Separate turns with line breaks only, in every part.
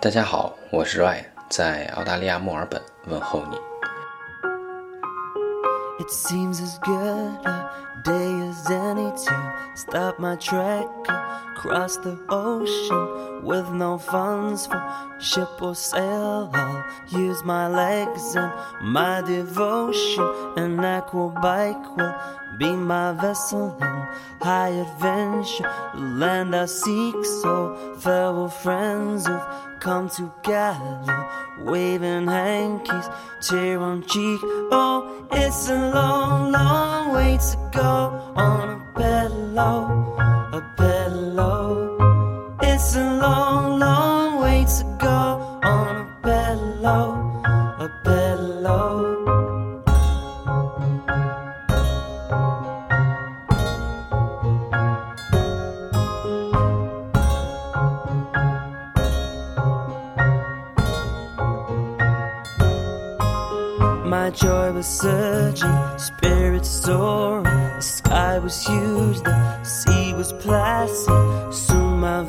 大家好，我是 Ryan，在澳大利亚墨尔本问候你。
It seems as good a day as any to stop my trek across the ocean with no funds for ship or sail. I'll use my legs and my devotion. An aqua bike will be my vessel in high adventure. The land I seek, so farewell friends who've come together, waving hankies, tear on cheek. Oh, it's a long, long way to go on a pillow, a pillow. It's a long, long way to go on a pillow, a pillow. Joy was surging, spirits soaring. The sky was huge, the sea was placid. Soon my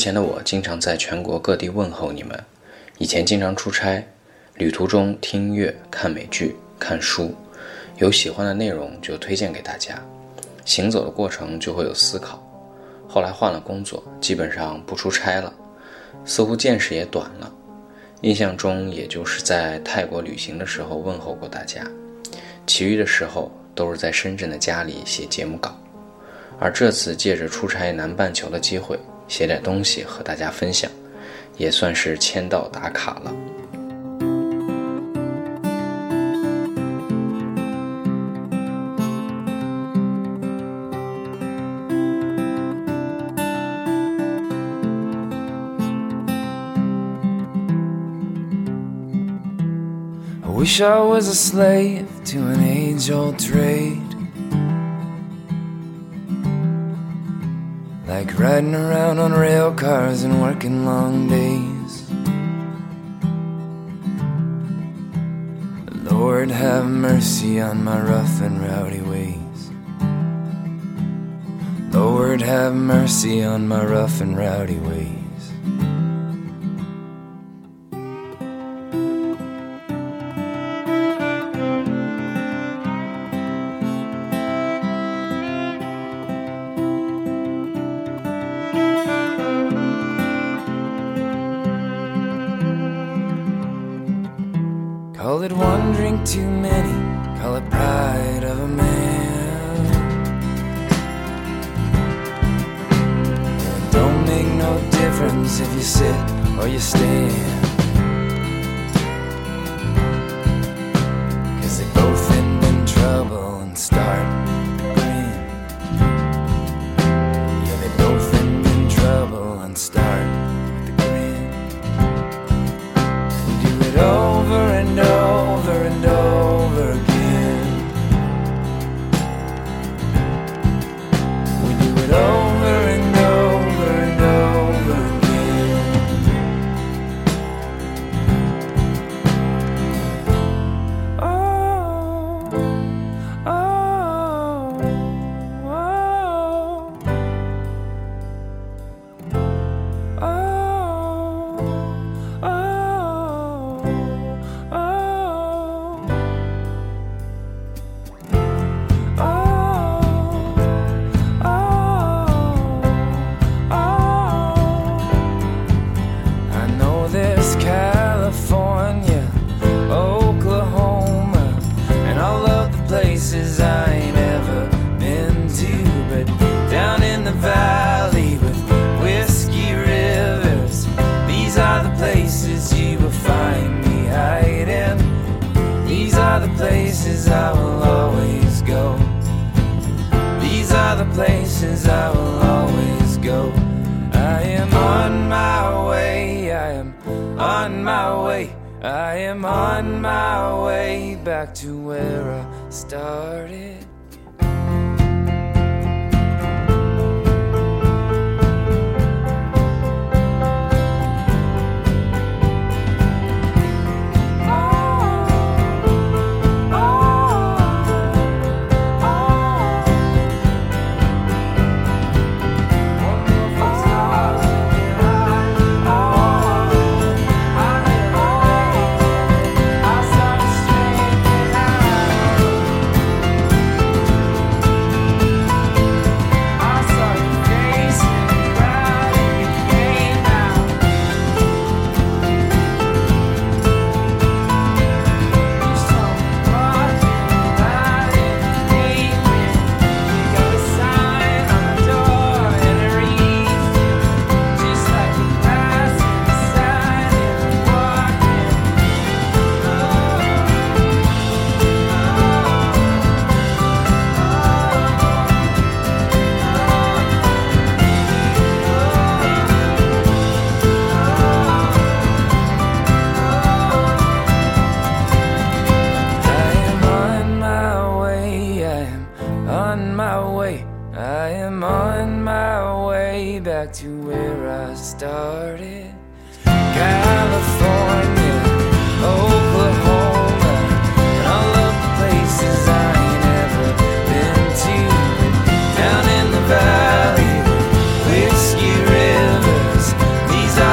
前的我经常在全国各地问候你们，以前经常出差，旅途中听音乐、看美剧、看书，有喜欢的内容就推荐给大家，行走的过程就会有思考。后来换了工作，基本上不出差了，似乎见识也短了。印象中，也就是在泰国旅行的时候问候过大家，其余的时候都是在深圳的家里写节目稿。而这次借着出差南半球的机会，写点东西和大家分享，也算是签到打卡了。
I wish I was a slave to an age old trade. Riding around on rail cars and working long days. Lord, have mercy on my rough and rowdy ways. Lord, have mercy on my rough and rowdy ways. Too many, call it pride of a man. It don't make no difference if you sit or you stand. Cause they both end in trouble and start places I will always go. I am on my way, I am on my way, I am on my way back to where I started.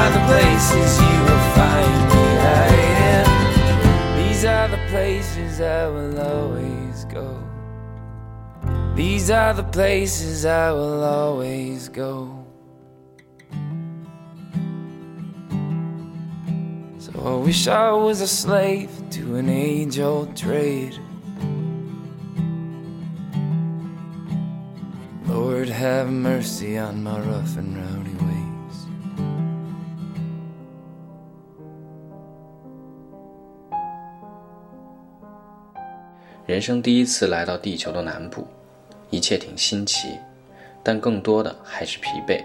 Are the places you will find me hiding. These are the places I will always go. These are the places I will always go. So I wish I was a slave to an age old trade. Lord,
have mercy on my rough and rowdy
人生第一次来到地球的南部，一切挺新奇，但更多的还是疲惫。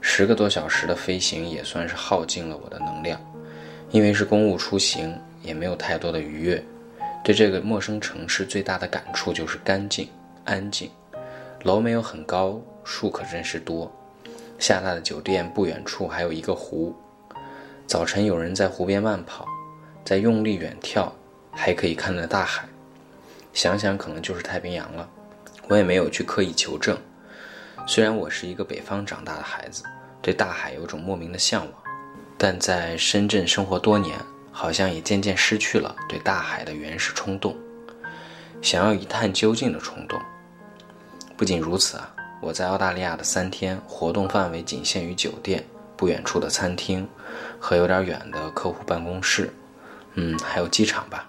十个多小时的飞行也算是耗尽了我的能量，因为是公务出行，也没有太多的愉悦。对这个陌生城市最大的感触就是干净、安静，楼没有很高，树可真是多。下榻的酒店不远处还有一个湖，早晨有人在湖边慢跑，在用力远眺，还可以看到大海。想想可能就是太平洋了，我也没有去刻意求证。虽然我是一个北方长大的孩子，对大海有种莫名的向往，但在深圳生活多年。好像也渐渐失去了对大海的原始冲动，想要一探究竟的冲动。不仅如此啊，我在澳大利亚的三天活动范围仅限于酒店、不远处的餐厅和有点远的客户办公室，嗯，还有机场吧。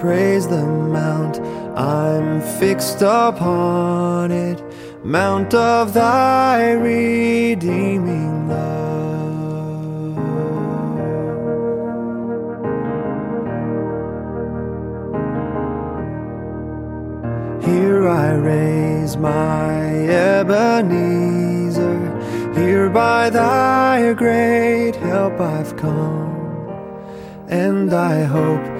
praise the mount. I'm fixed upon it, mount of thy redeeming love. Here I raise my Ebenezer, here by thy great help I've come, and I hope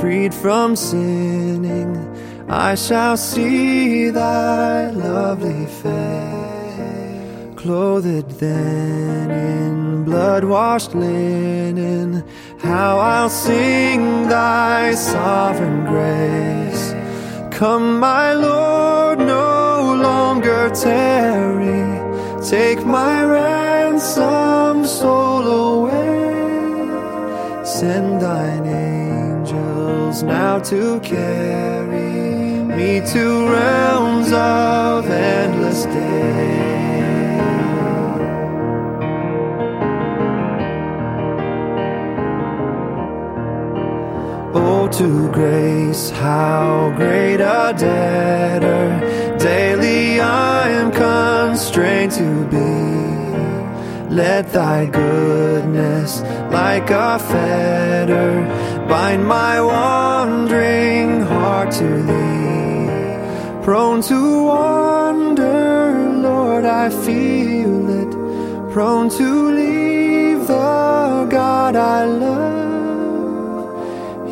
Freed from sinning, I shall see thy lovely face. Clothed then in blood washed linen, how I'll sing thy sovereign grace. Come, my Lord, no longer tarry, take my ransom soul away. Send thine now to carry me to realms of endless day. Oh, to grace, how great a debtor daily I am constrained to be. Let thy goodness, like a fetter, bind my wandering heart to thee. Prone to wander, Lord, I feel it. Prone to leave the God I love.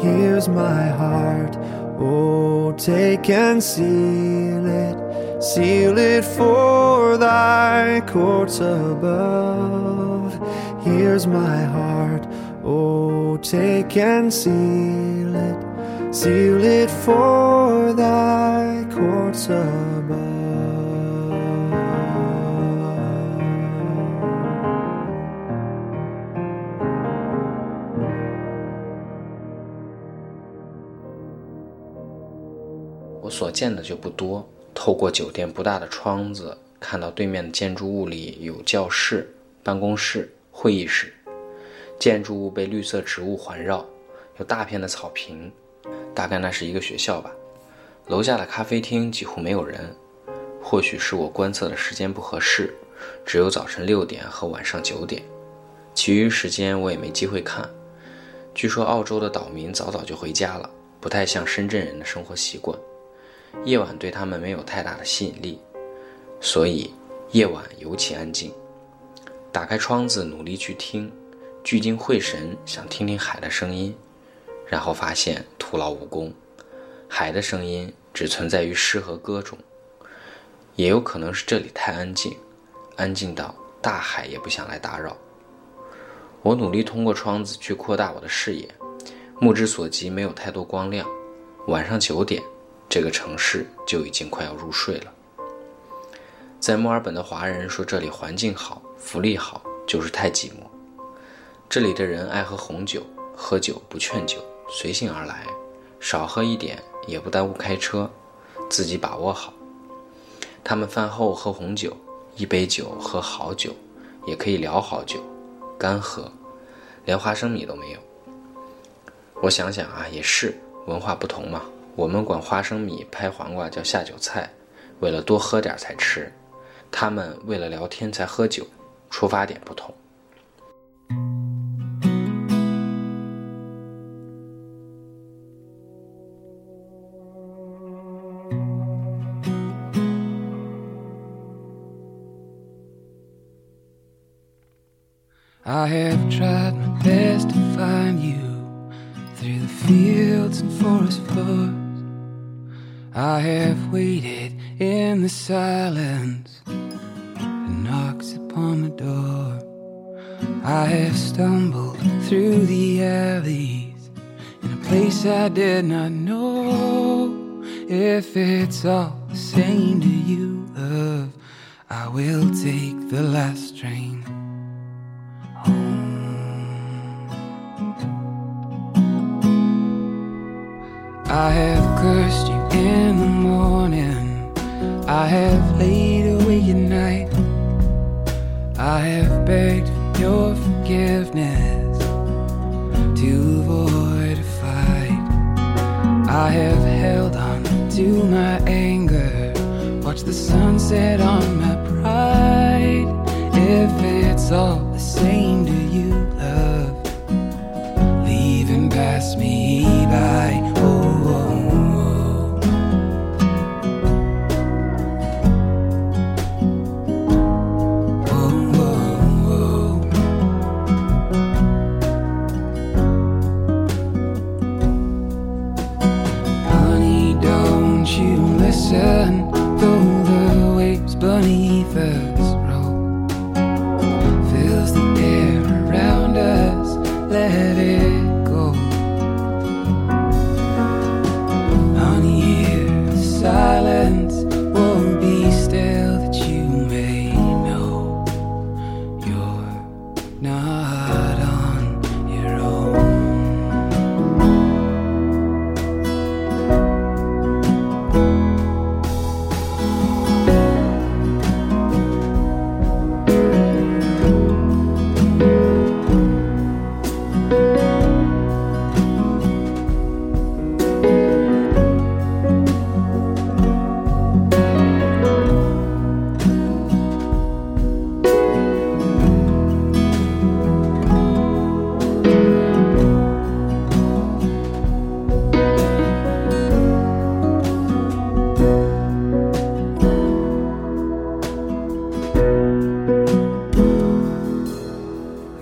Here's my heart, oh, take and seal it. Seal it for thy courts above. Here's my heart, oh, take and seal it. Seal it for thy courts above.
我所见的就不多。透过酒店不大的窗子，看到对面的建筑物里有教室、办公室、会议室，建筑物被绿色植物环绕，有大片的草坪，大概那是一个学校吧。楼下的咖啡厅几乎没有人，或许是我观测的时间不合适，只有早晨六点和晚上九点，其余时间我也没机会看。据说澳洲的岛民早早就回家了，不太像深圳人的生活习惯，夜晚对他们没有太大的吸引力，所以夜晚尤其安静。打开窗子，努力去听，聚精会神想听听海的声音，然后发现徒劳无功。海的声音只存在于诗和歌中，也有可能是这里太安静，安静到大海也不想来打扰。我努力通过窗子去扩大我的视野，目之所及没有太多光亮。晚上九点，这个城市就已经快要入睡了。在墨尔本的华人说这里环境好、福利好，就是太寂寞。这里的人爱喝红酒，喝酒不劝酒，随性而来，少喝一点也不耽误开车，自己把握好。他们饭后喝红酒，一杯酒喝好久，也可以聊好久。干喝，连花生米都没有。我想想啊，也是文化不同嘛。我们管花生米、拍黄瓜叫下酒菜，为了多喝点才吃；他们为了聊天才喝酒，出发点不同。
I have tried my best to find you through the fields and forest floors. I have waited in the silence that knocks upon the door. I have stumbled through the alleys in a place I did not know. If it's all the same to you, love, I will take the last train. I have cursed you in the morning. I have laid awake at night. I have begged for your forgiveness to avoid a fight. I have held on to my anger. Watch the sunset on my pride. If it's all the same to you, love, leave and pass me by.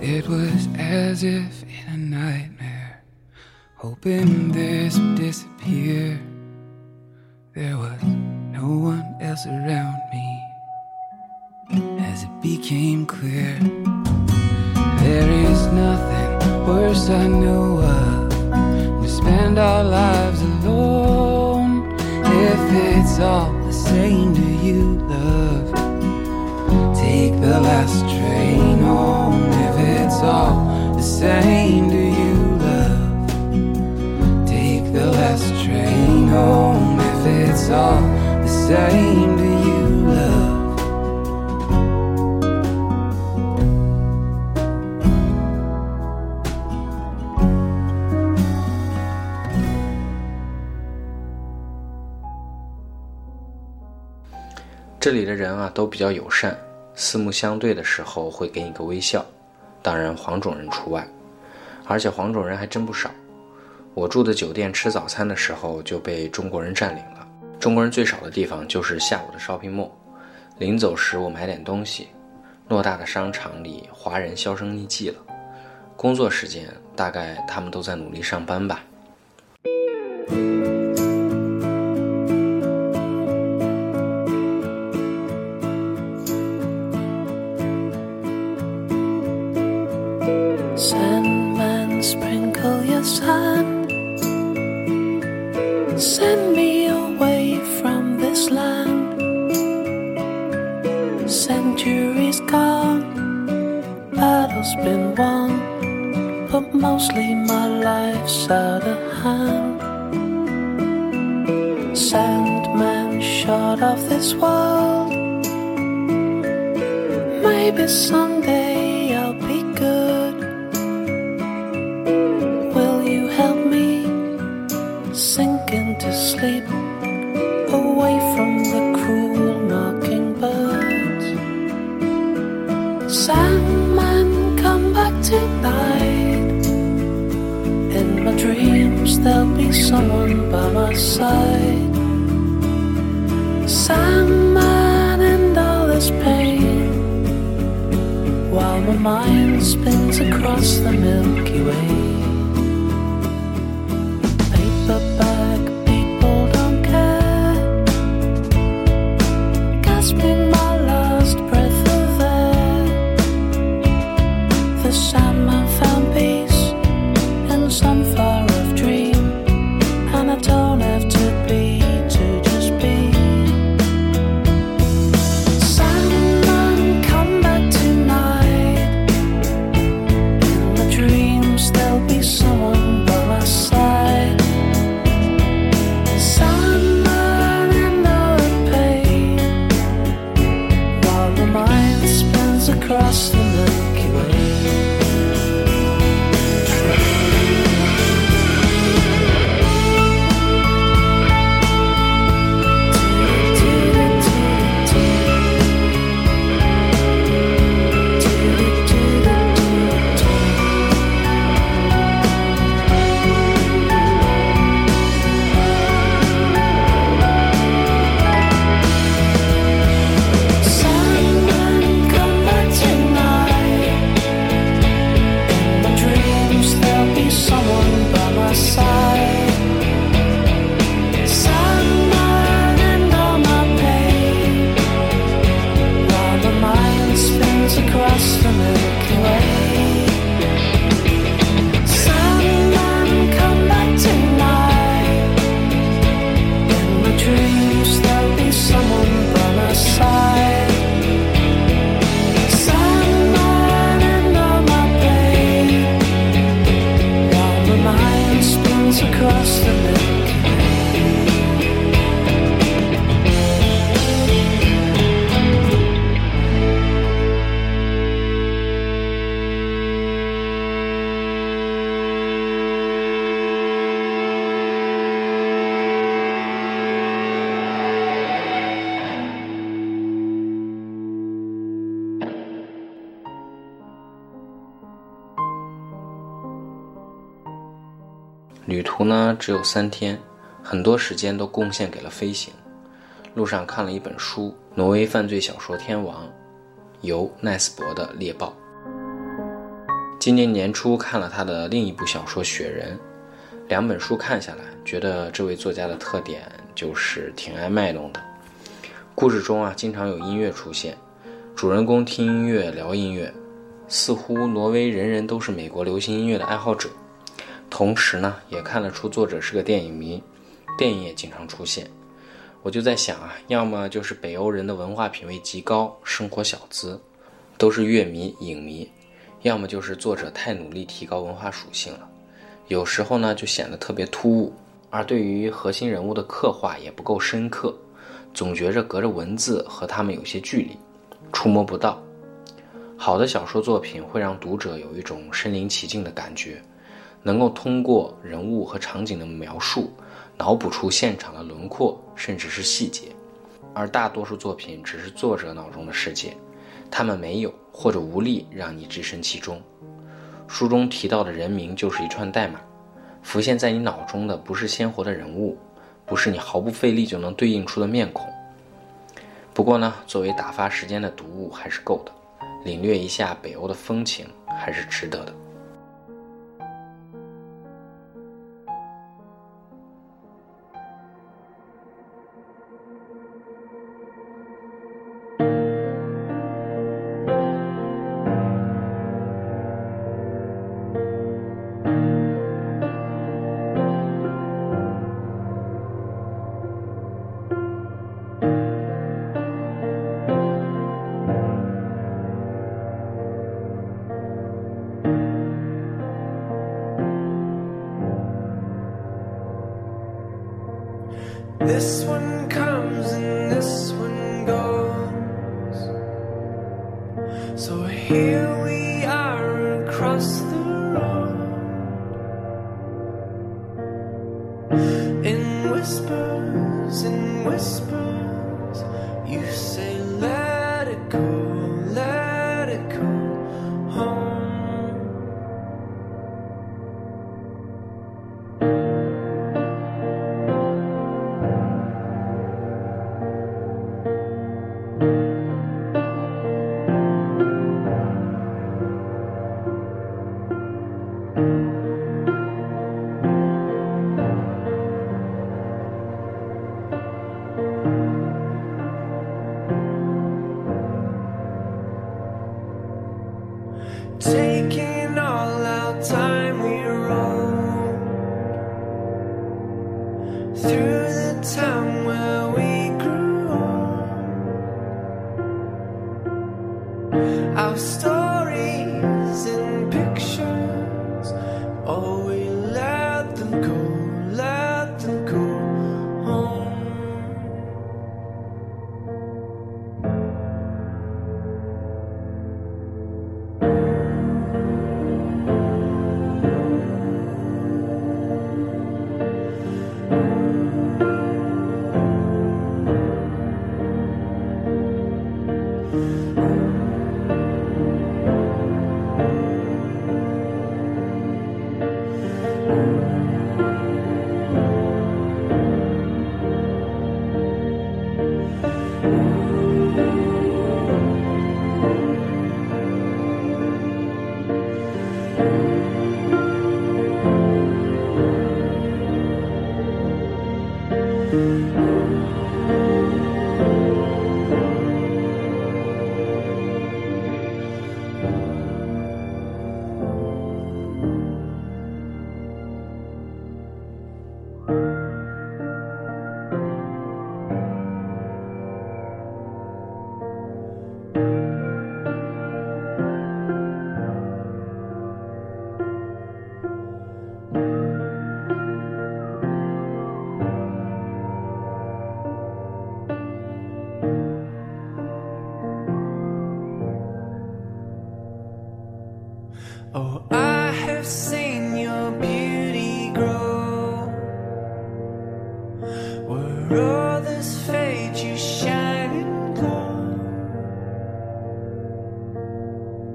It was as if in a nightmare, hoping this would disappear. There was no one else around me. As it became clear, there is nothing worse I know of to spend our lives alone. If it's all the same to you, love. Take the last train home all the same do you love take the last train home if it's all the same do you love
这里的人啊都比较友善四目相对的时候会给你个微笑当然黄种人除外，而且黄种人还真不少。我住的酒店吃早餐的时候就被中国人占领了。中国人最少的地方就是下午的 shopping mall。临走时我买点东西，偌大的商场里华人销声匿迹了。工作时间大概他们都在努力上班吧。
By my side. Sandman, and all this pain while my mind spins across the Milky Way. Across the
旅途呢只有三天，很多时间都贡献给了飞行。路上看了一本书《挪威犯罪小说天王》，由奈斯伯的《猎豹》。今年年初看了他的另一部小说《雪人》，两本书看下来，觉得这位作家的特点就是挺爱卖弄的。故事中啊，经常有音乐出现，主人公听音乐聊音乐，似乎挪威人人都是美国流行音乐的爱好者。同时呢，也看得出作者是个电影迷，电影也经常出现。我就在想啊，要么就是北欧人的文化品味极高，生活小资，都是乐迷、影迷；要么就是作者太努力提高文化属性了，有时候呢就显得特别突兀，而对于核心人物的刻画也不够深刻，总觉着隔着文字和他们有些距离，触摸不到。好的小说作品会让读者有一种身临其境的感觉。能够通过人物和场景的描述，脑补出现场的轮廓，甚至是细节。而大多数作品只是作者脑中的世界，他们没有或者无力让你置身其中。书中提到的人名就是一串代码，浮现在你脑中的不是鲜活的人物，不是你毫不费力就能对应出的面孔。不过呢，作为打发时间的读物还是够的，领略一下北欧的风情还是值得的。
Taking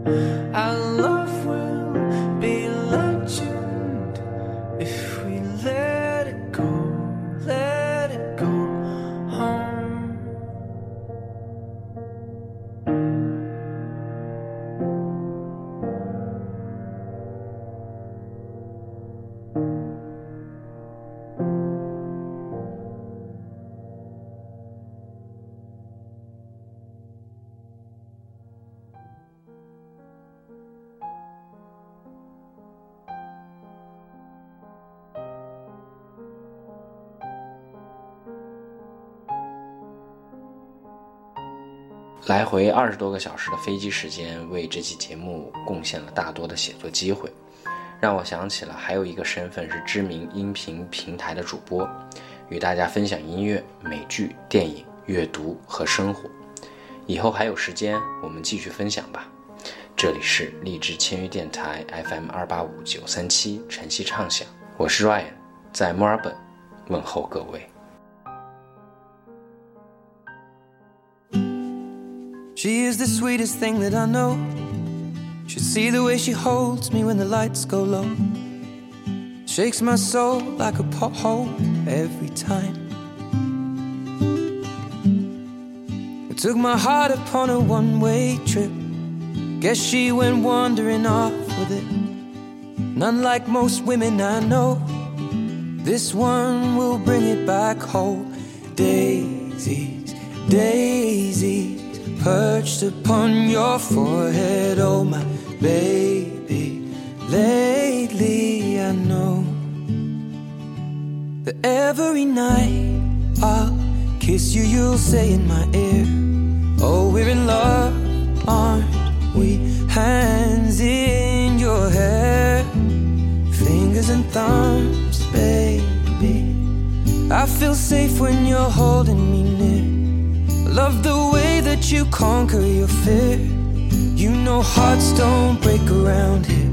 Our
来回二十多个小时的飞机时间，为这期节目贡献了大多的写作机会，让我想起了还有一个身份是知名音频平台的主播，与大家分享音乐、美剧、电影、阅读和生活。以后还有时间，我们继续分享吧。这里是荔枝签约电台 FM 二八五九三七晨曦畅想，我是 Ryan，在墨尔本问候各位。
She is the sweetest thing that I know. Should see the way she holds me when the lights go low. Shakes my soul like a pothole every time. It took my heart upon a one way trip. Guess she went wandering off with it. None like most women I know. This one will bring it back home. Daisies, daisies, perched upon your forehead. Oh, my baby. Lately, I know that every night I'll kiss you, you'll say in my ear, Oh, we're in love, aren't we? Hands in your hair, fingers and thumbs, baby. I feel safe when you're holding me. Love the way that you conquer your fear. You know hearts don't break around here.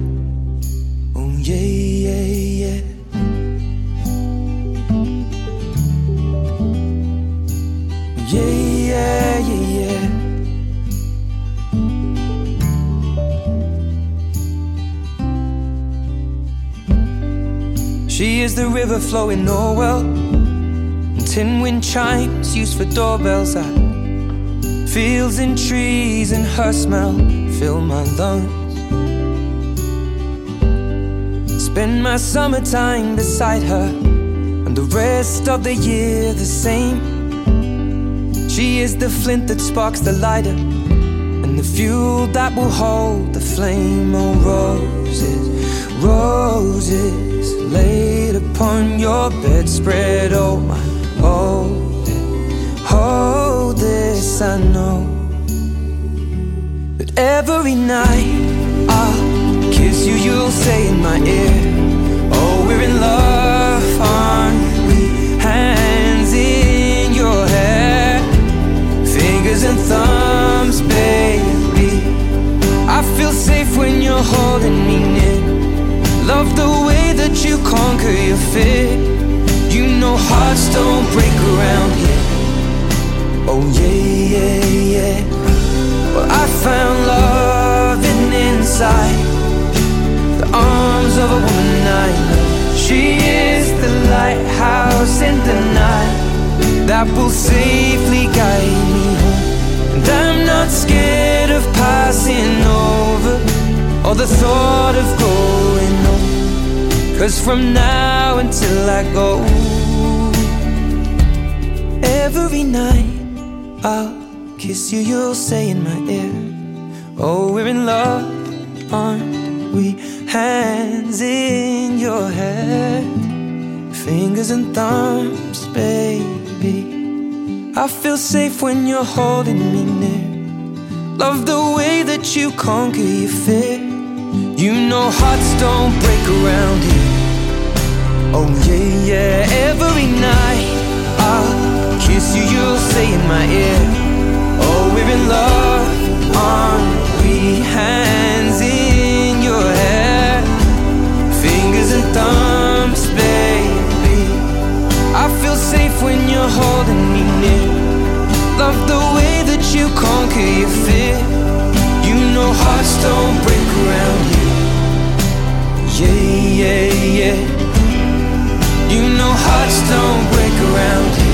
Oh, yeah, yeah, yeah. Yeah, yeah, yeah, yeah. She is the river flowing oh, Norwell. And tin wind chimes used for doorbells. I fields and trees and her smell fill my lungs. Spend my summertime beside her, and the rest of the year the same. She is the flint that sparks the lighter, and the fuel that will hold the flame. Oh, roses, roses laid upon your bedspread. Oh, my, I know that every night I'll kiss you, you'll say in my ear, Oh, we're in love, aren't we? Hands in your hair, fingers and thumbs, baby. I feel safe when you're holding me near. Love the way that you conquer your fear. You know hearts don't break around. Oh, yeah, yeah, yeah. Well, I found love hidden inside the arms of a woman I know. She is the lighthouse in the night that will safely guide me home. And I'm not scared of passing over or the thought of going home. Cause from now until I go, every night I'll kiss you, you'll say in my ear, Oh, we're in love, aren't we? Hands in your hair, fingers and thumbs, baby. I feel safe when you're holding me near. Love the way that you conquer your fear. You know hearts don't break around here. Oh yeah, yeah. Every night kiss you, you'll say in my ear. Oh, we're in love, aren't we? Hands in your hair, fingers and thumbs, baby. I feel safe when you're holding me near. Love the way that you conquer your fear. You know hearts don't break around here. Yeah, yeah, yeah. You know hearts don't break around here.